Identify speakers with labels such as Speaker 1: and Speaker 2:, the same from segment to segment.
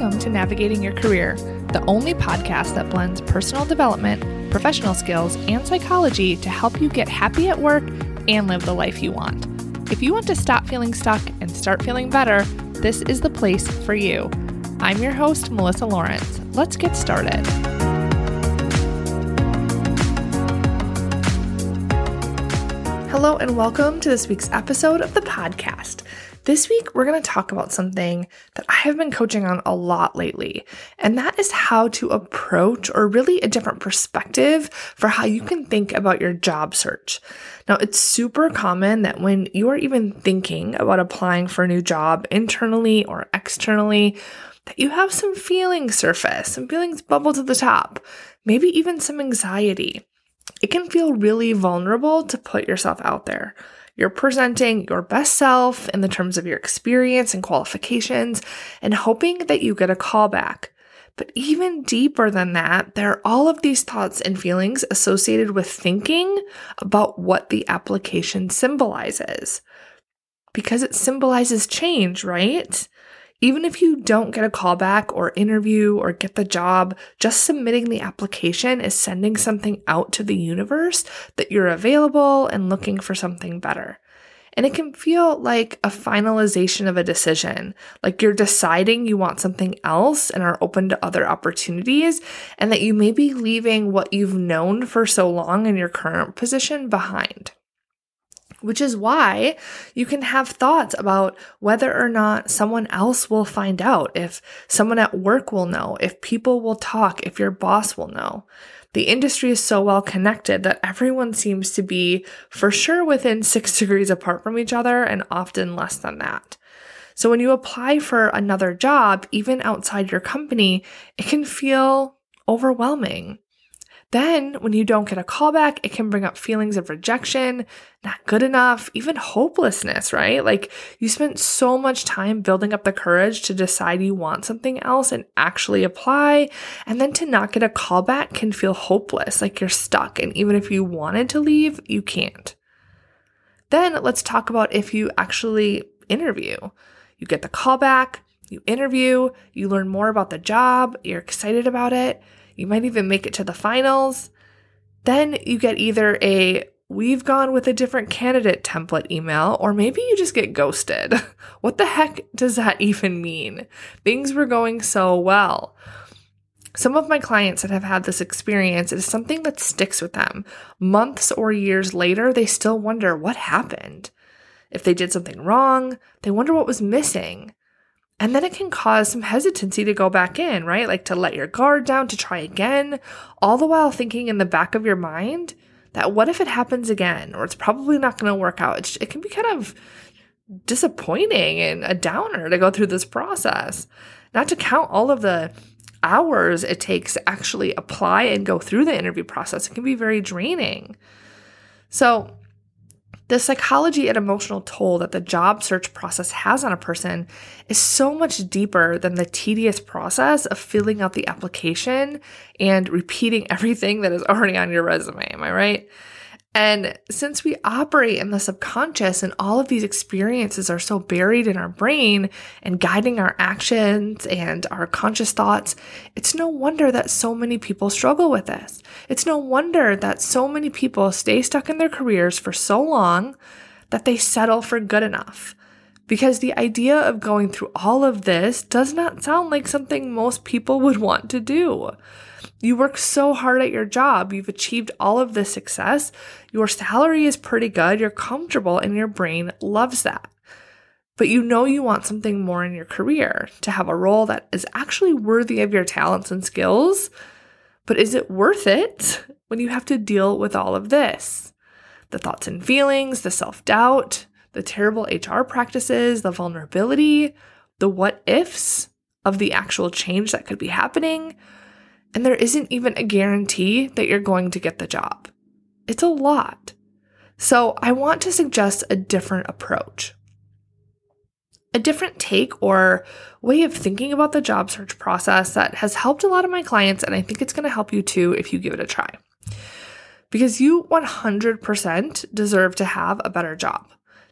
Speaker 1: Welcome to Navigating Your Career, the only podcast that blends personal development, professional skills, and psychology to help you get happy at work and live the life you want. If you want to stop feeling stuck and start feeling better, this is the place for you. I'm your host, Melissa Lawrence. Let's get started. Hello, and welcome to this week's episode of the podcast. This week, we're going to talk about something that I have been coaching on a lot lately, and that is how to approach or really a different perspective for how you can think about your job search. Now, it's super common that when you are even thinking about applying for a new job internally or externally, that you have some feelings surface, some feelings bubble to the top, maybe even some anxiety. It can feel really vulnerable to put yourself out there. You're presenting your best self in the terms of your experience and qualifications and hoping that you get a callback. But even deeper than that, there are all of these thoughts and feelings associated with thinking about what the application symbolizes. Because it symbolizes change, right? Even if you don't get a callback or interview or get the job, just submitting the application is sending something out to the universe that you're available and looking for something better. And it can feel like a finalization of a decision, like you're deciding you want something else and are open to other opportunities, and that you may be leaving what you've known for so long in your current position behind which is why you can have thoughts about whether or not someone else will find out, if someone at work will know, if people will talk, if your boss will know. The industry is so well connected that everyone seems to be for sure within six degrees apart from each other and often less than that. So when you apply for another job, even outside your company, it can feel overwhelming. Then, when you don't get a callback, it can bring up feelings of rejection, not good enough, even hopelessness, right? Like you spent so much time building up the courage to decide you want something else and actually apply. And then to not get a callback can feel hopeless, like you're stuck. And even if you wanted to leave, you can't. Then let's talk about if you actually interview. You get the callback, you interview, you learn more about the job, you're excited about it you might even make it to the finals. Then you get either a we've gone with a different candidate template email, or maybe you just get ghosted. what the heck does that even mean? Things were going so well. Some of my clients that have had this experience is something that sticks with them. Months or years later, they still wonder what happened. If they did something wrong, they wonder what was missing. And then it can cause some hesitancy to go back in, right? Like to let your guard down, to try again, all the while thinking in the back of your mind that what if it happens again? Or it's probably not going to work out. It can be kind of disappointing and a downer to go through this process. Not to count all of the hours it takes to actually apply and go through the interview process. It can be very draining. So, the psychology and emotional toll that the job search process has on a person is so much deeper than the tedious process of filling out the application and repeating everything that is already on your resume. Am I right? And since we operate in the subconscious and all of these experiences are so buried in our brain and guiding our actions and our conscious thoughts, it's no wonder that so many people struggle with this. It's no wonder that so many people stay stuck in their careers for so long that they settle for good enough. Because the idea of going through all of this does not sound like something most people would want to do. You work so hard at your job, you've achieved all of this success, your salary is pretty good, you're comfortable, and your brain loves that. But you know you want something more in your career, to have a role that is actually worthy of your talents and skills. But is it worth it when you have to deal with all of this? The thoughts and feelings, the self doubt, the terrible HR practices, the vulnerability, the what ifs of the actual change that could be happening and there isn't even a guarantee that you're going to get the job. It's a lot. So I want to suggest a different approach. A different take or way of thinking about the job search process that has helped a lot of my clients, and I think it's going to help you too if you give it a try. Because you 100% deserve to have a better job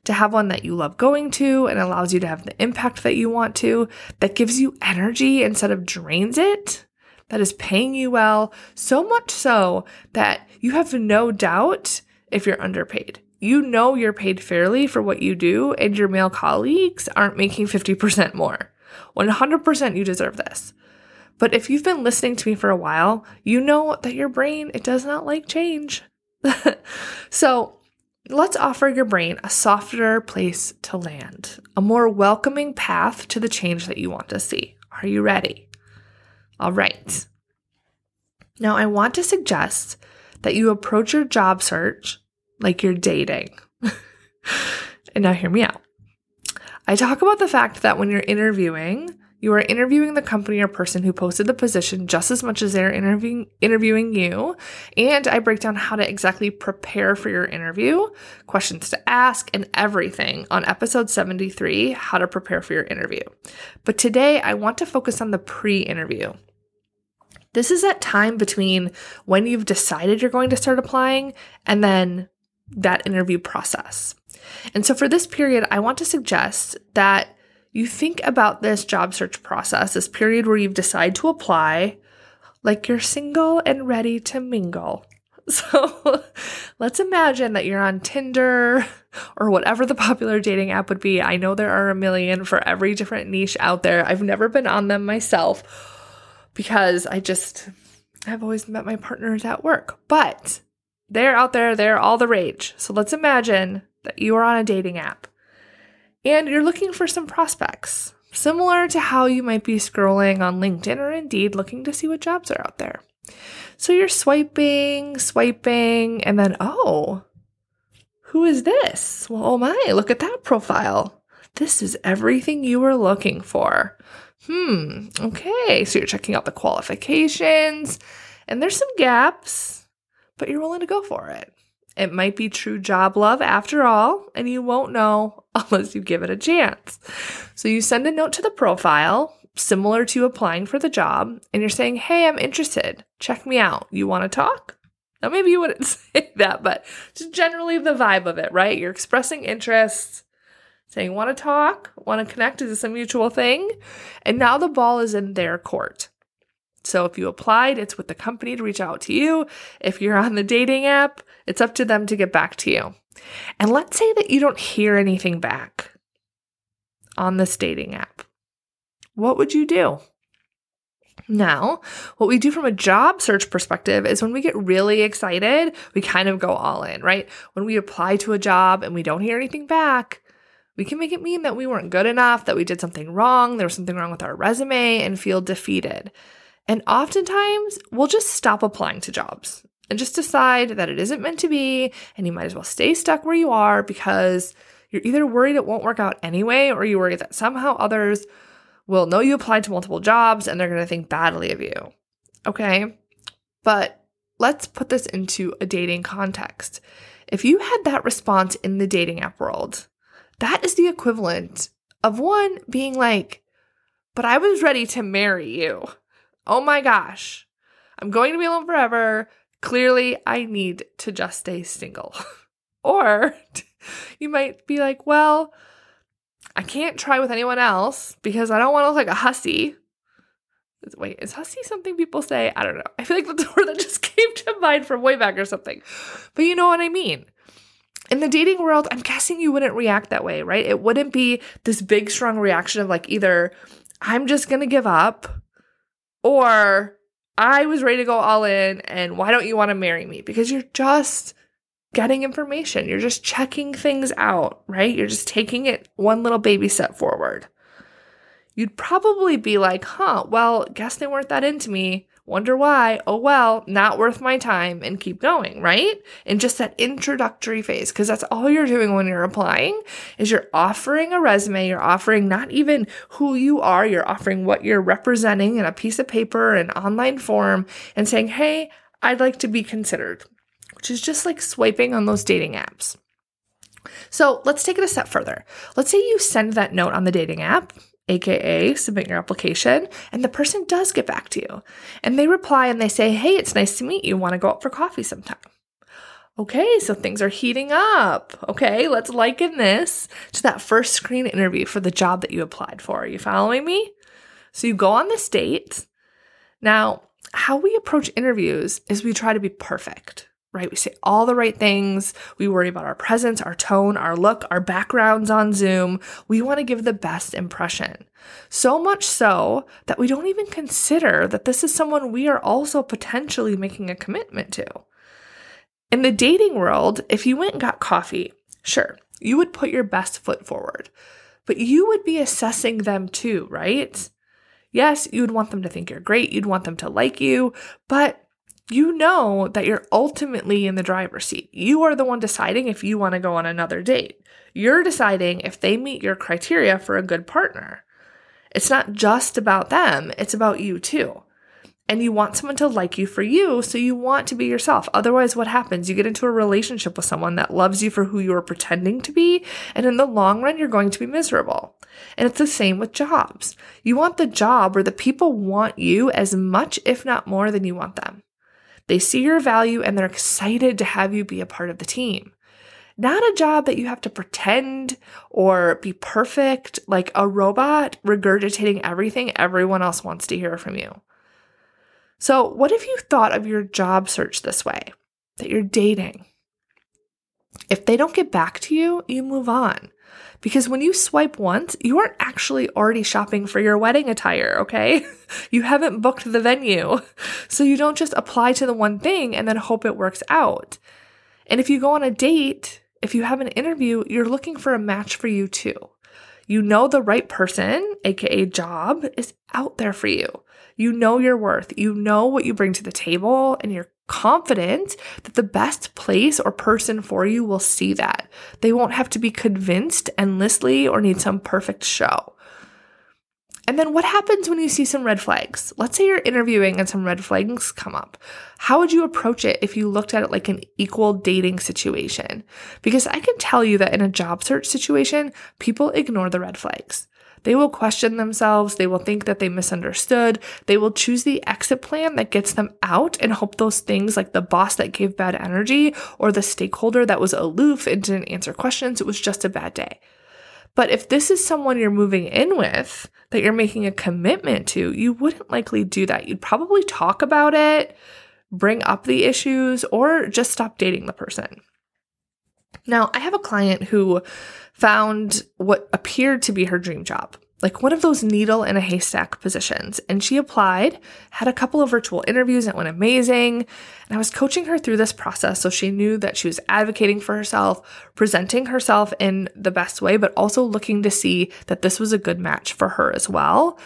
Speaker 1: to have one that you love going to and allows you to have the impact that you want to, that gives you energy instead of drains it, that is paying you well, so much so that you have no doubt if you're underpaid. You know you're paid fairly for what you do, and your male colleagues aren't making 50% more. 100% you deserve this. But if you've been listening to me for a while, you know that your brain, it does not like change. so, let's offer your brain a softer place to land, a more welcoming path to the change that you want to see. Are you ready? All right. Now, I want to suggest that you approach your job search like you're dating. and now, hear me out. I talk about the fact that when you're interviewing, you are interviewing the company or person who posted the position just as much as they're interviewing interviewing you. And I break down how to exactly prepare for your interview, questions to ask, and everything on episode 73, how to prepare for your interview. But today I want to focus on the pre-interview. This is that time between when you've decided you're going to start applying and then that interview process. And so for this period, I want to suggest that you think about this job search process, this period where you've decided to apply, like you're single and ready to mingle. So let's imagine that you're on Tinder or whatever the popular dating app would be. I know there are a million for every different niche out there. I've never been on them myself because I just I've always met my partners at work. But they're out there, they're all the rage. So let's imagine that you are on a dating app and you're looking for some prospects, similar to how you might be scrolling on LinkedIn or Indeed looking to see what jobs are out there. So you're swiping, swiping, and then, oh, who is this? Well, oh my, look at that profile. This is everything you were looking for. Hmm, okay. So you're checking out the qualifications, and there's some gaps, but you're willing to go for it. It might be true job love after all, and you won't know unless you give it a chance. So you send a note to the profile, similar to applying for the job, and you're saying, Hey, I'm interested. Check me out. You want to talk? Now, maybe you wouldn't say that, but just generally the vibe of it, right? You're expressing interest, saying, Want to talk? Want to connect? Is this a mutual thing? And now the ball is in their court. So if you applied, it's with the company to reach out to you. If you're on the dating app, it's up to them to get back to you. And let's say that you don't hear anything back on this dating app. What would you do? Now, what we do from a job search perspective is when we get really excited, we kind of go all in, right? When we apply to a job and we don't hear anything back, we can make it mean that we weren't good enough, that we did something wrong, there was something wrong with our resume, and feel defeated. And oftentimes, we'll just stop applying to jobs and just decide that it isn't meant to be, and you might as well stay stuck where you are because you're either worried it won't work out anyway, or you worry that somehow others will know you applied to multiple jobs and they're to think badly of you. Okay. But let's put this into a dating context. If you had that response in the dating app world, that is the equivalent of one being like, but I was ready to marry you oh my gosh, I'm going to be alone forever. Clearly, I need to just stay single. or you might be like, well, I can't try with anyone else because I don't want to look like a hussy. Wait, is hussy something people say? I don't know. I feel like that's a word that just came to mind from way back or something. But you know what I mean. In the dating world, I'm guessing you wouldn't react that way, right? It wouldn't be this big, strong reaction of like either I'm just going to give up or I was ready to go all in and why don't you want to marry me? Because you're just getting information. You're just checking things out, right? You're just taking it one little baby step forward. You'd probably be like, huh, well, guess they weren't that into me wonder why, oh well, not worth my time, and keep going, right? In just that introductory phase, because that's all you're doing when you're applying is you're offering a resume, you're offering not even who you are, you're offering what you're representing in a piece of paper, an online form, and saying, hey, I'd like to be considered, which is just like swiping on those dating apps. So let's take it a step further. Let's say you send that note on the dating app aka submit your application, and the person does get back to you. And they reply and they say, Hey, it's nice to meet you. Want to go out for coffee sometime? Okay, so things are heating up. Okay, let's liken this to that first screen interview for the job that you applied for. Are you following me? So you go on this date. Now, how we approach interviews is we try to be perfect, right? We say all the right things. We worry about our presence, our tone, our look, our backgrounds on Zoom. We want to give the best impression. So much so that we don't even consider that this is someone we are also potentially making a commitment to. In the dating world, if you went and got coffee, sure, you would put your best foot forward, but you would be assessing them too, right? Yes, you would want them to think you're great, you'd want them to like you, but you know that you're ultimately in the driver's seat. You are the one deciding if you want to go on another date. You're deciding if they meet your criteria for a good partner. It's not just about them, it's about you too and you want someone to like you for you, so you want to be yourself. Otherwise, what happens? You get into a relationship with someone that loves you for who you are pretending to be, and in the long run, you're going to be miserable. And it's the same with jobs. You want the job where the people want you as much, if not more, than you want them. They see your value and they're excited to have you be a part of the team. Not a job that you have to pretend or be perfect like a robot regurgitating everything everyone else wants to hear from you. So, what if you thought of your job search this way that you're dating? If they don't get back to you, you move on. Because when you swipe once, you aren't actually already shopping for your wedding attire, okay? you haven't booked the venue. So you don't just apply to the one thing and then hope it works out. And if you go on a date, if you have an interview, you're looking for a match for you too. You know the right person, aka job, is out there for you. You know your worth. You know what you bring to the table, and you're confident that the best place or person for you will see that. They won't have to be convinced endlessly or need some perfect show. And then what happens when you see some red flags? Let's say you're interviewing and some red flags come up. How would you approach it if you looked at it like an equal dating situation? Because I can tell you that in a job search situation, people ignore the red flags. They will question themselves. They will think that they misunderstood. They will choose the exit plan that gets them out and hope those things like the boss that gave bad energy or the stakeholder that was aloof and didn't answer questions, it was just a bad day. But if this is someone you're moving in with, that you're making a commitment to, you wouldn't likely do that. You'd probably talk about it, bring up the issues, or just stop dating the person. Now, I have a client who found what appeared to be her dream job, like one of those needle in a haystack positions. And she applied, had a couple of virtual interviews that went amazing. And I was coaching her through this process so she knew that she was advocating for herself, presenting herself in the best way, but also looking to see that this was a good match for her as well.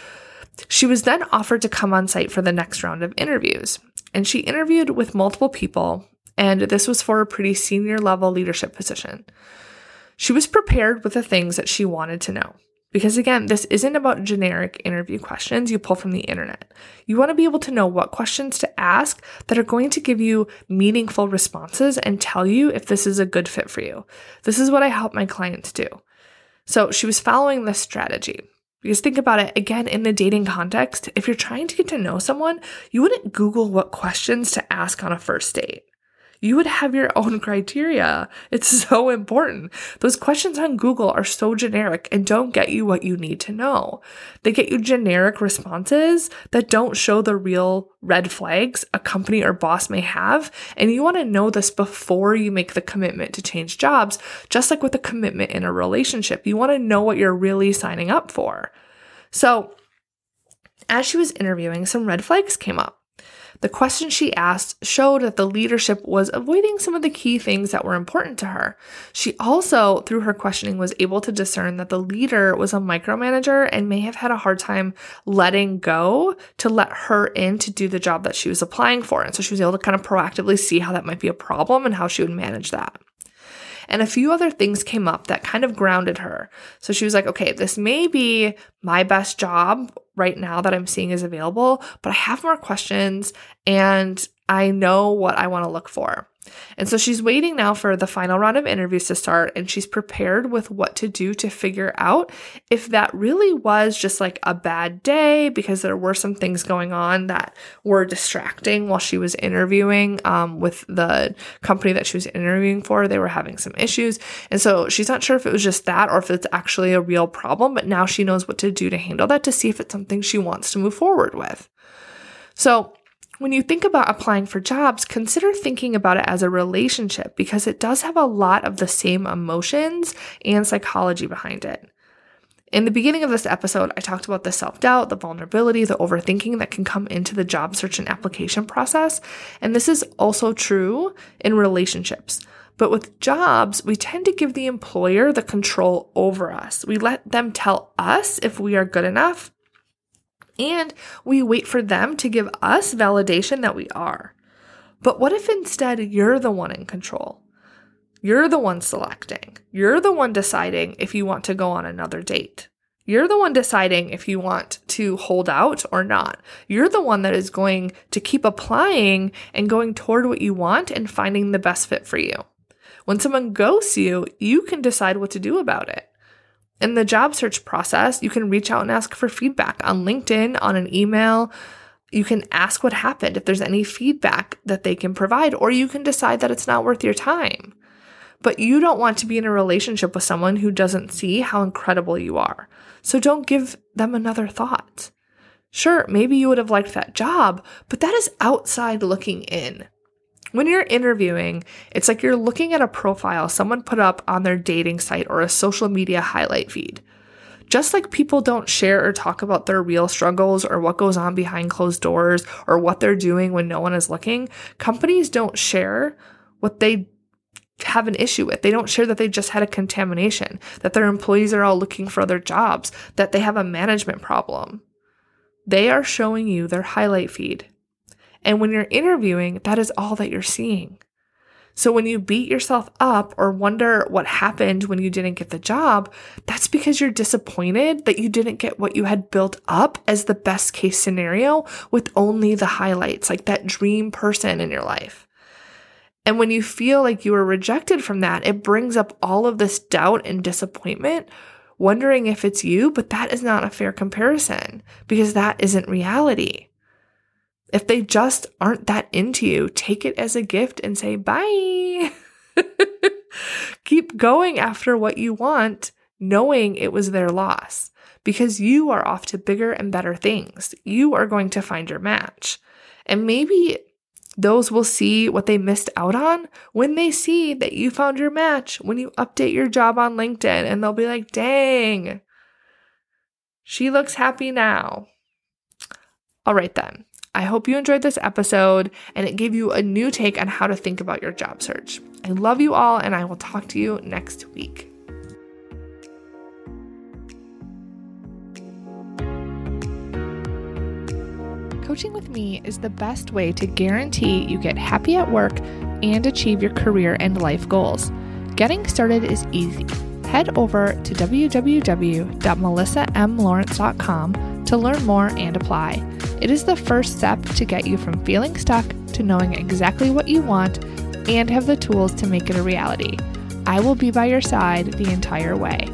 Speaker 1: She was then offered to come on site for the next round of interviews. And she interviewed with multiple people, and this was for a pretty senior level leadership position. She was prepared with the things that she wanted to know. Because again, this isn't about generic interview questions you pull from the internet. You want to be able to know what questions to ask that are going to give you meaningful responses and tell you if this is a good fit for you. This is what I help my clients do. So she was following this strategy. Because think about it again in the dating context, if you're trying to get to know someone, you wouldn't Google what questions to ask on a first date you would have your own criteria. It's so important. Those questions on Google are so generic and don't get you what you need to know. They get you generic responses that don't show the real red flags a company or boss may have. And you want to know this before you make the commitment to change jobs, just like with a commitment in a relationship. You want to know what you're really signing up for. So, as she was interviewing, some red flags came up. The questions she asked showed that the leadership was avoiding some of the key things that were important to her. She also, through her questioning, was able to discern that the leader was a micromanager and may have had a hard time letting go to let her in to do the job that she was applying for. And so she was able to kind of proactively see how that might be a problem and how she would manage that. And a few other things came up that kind of grounded her. So she was like, okay, this may be my best job right now that I'm seeing is available, but I have more questions and I know what I want to look for. And so she's waiting now for the final round of interviews to start, and she's prepared with what to do to figure out if that really was just like a bad day because there were some things going on that were distracting while she was interviewing um, with the company that she was interviewing for. They were having some issues. And so she's not sure if it was just that or if it's actually a real problem, but now she knows what to do to handle that to see if it's something she wants to move forward with. So, when you think about applying for jobs, consider thinking about it as a relationship because it does have a lot of the same emotions and psychology behind it. In the beginning of this episode, I talked about the self doubt, the vulnerability, the overthinking that can come into the job search and application process. And this is also true in relationships. But with jobs, we tend to give the employer the control over us. We let them tell us if we are good enough and we wait for them to give us validation that we are. But what if instead you're the one in control? You're the one selecting. You're the one deciding if you want to go on another date. You're the one deciding if you want to hold out or not. You're the one that is going to keep applying and going toward what you want and finding the best fit for you. When someone ghosts you, you can decide what to do about it. In the job search process, you can reach out and ask for feedback on LinkedIn, on an email. You can ask what happened if there's any feedback that they can provide, or you can decide that it's not worth your time. But you don't want to be in a relationship with someone who doesn't see how incredible you are. So don't give them another thought. Sure, maybe you would have liked that job, but that is outside looking in. When you're interviewing, it's like you're looking at a profile someone put up on their dating site or a social media highlight feed. Just like people don't share or talk about their real struggles or what goes on behind closed doors or what they're doing when no one is looking, companies don't share what they have an issue with. They don't share that they just had a contamination, that their employees are all looking for other jobs, that they have a management problem. They are showing you their highlight feed. And when you're interviewing, that is all that you're seeing. So when you beat yourself up or wonder what happened when you didn't get the job, that's because you're disappointed that you didn't get what you had built up as the best case scenario with only the highlights, like that dream person in your life. And when you feel like you were rejected from that, it brings up all of this doubt and disappointment, wondering if it's you, but that is not a fair comparison because that isn't reality. If they just aren't that into you, take it as a gift and say bye. Keep going after what you want, knowing it was their loss, because you are off to bigger and better things. You are going to find your match. And maybe those will see what they missed out on when they see that you found your match, when you update your job on LinkedIn, and they'll be like, dang, she looks happy now. All right, then. I hope you enjoyed this episode and it gave you a new take on how to think about your job search. I love you all, and I will talk to you next week. Coaching with me is the best way to guarantee you get happy at work and achieve your career and life goals. Getting started is easy. Head over to www.melissamlawrence.com to learn more and apply. It is the first step to get you from feeling stuck to knowing exactly what you want and have the tools to make it a reality. I will be by your side the entire way.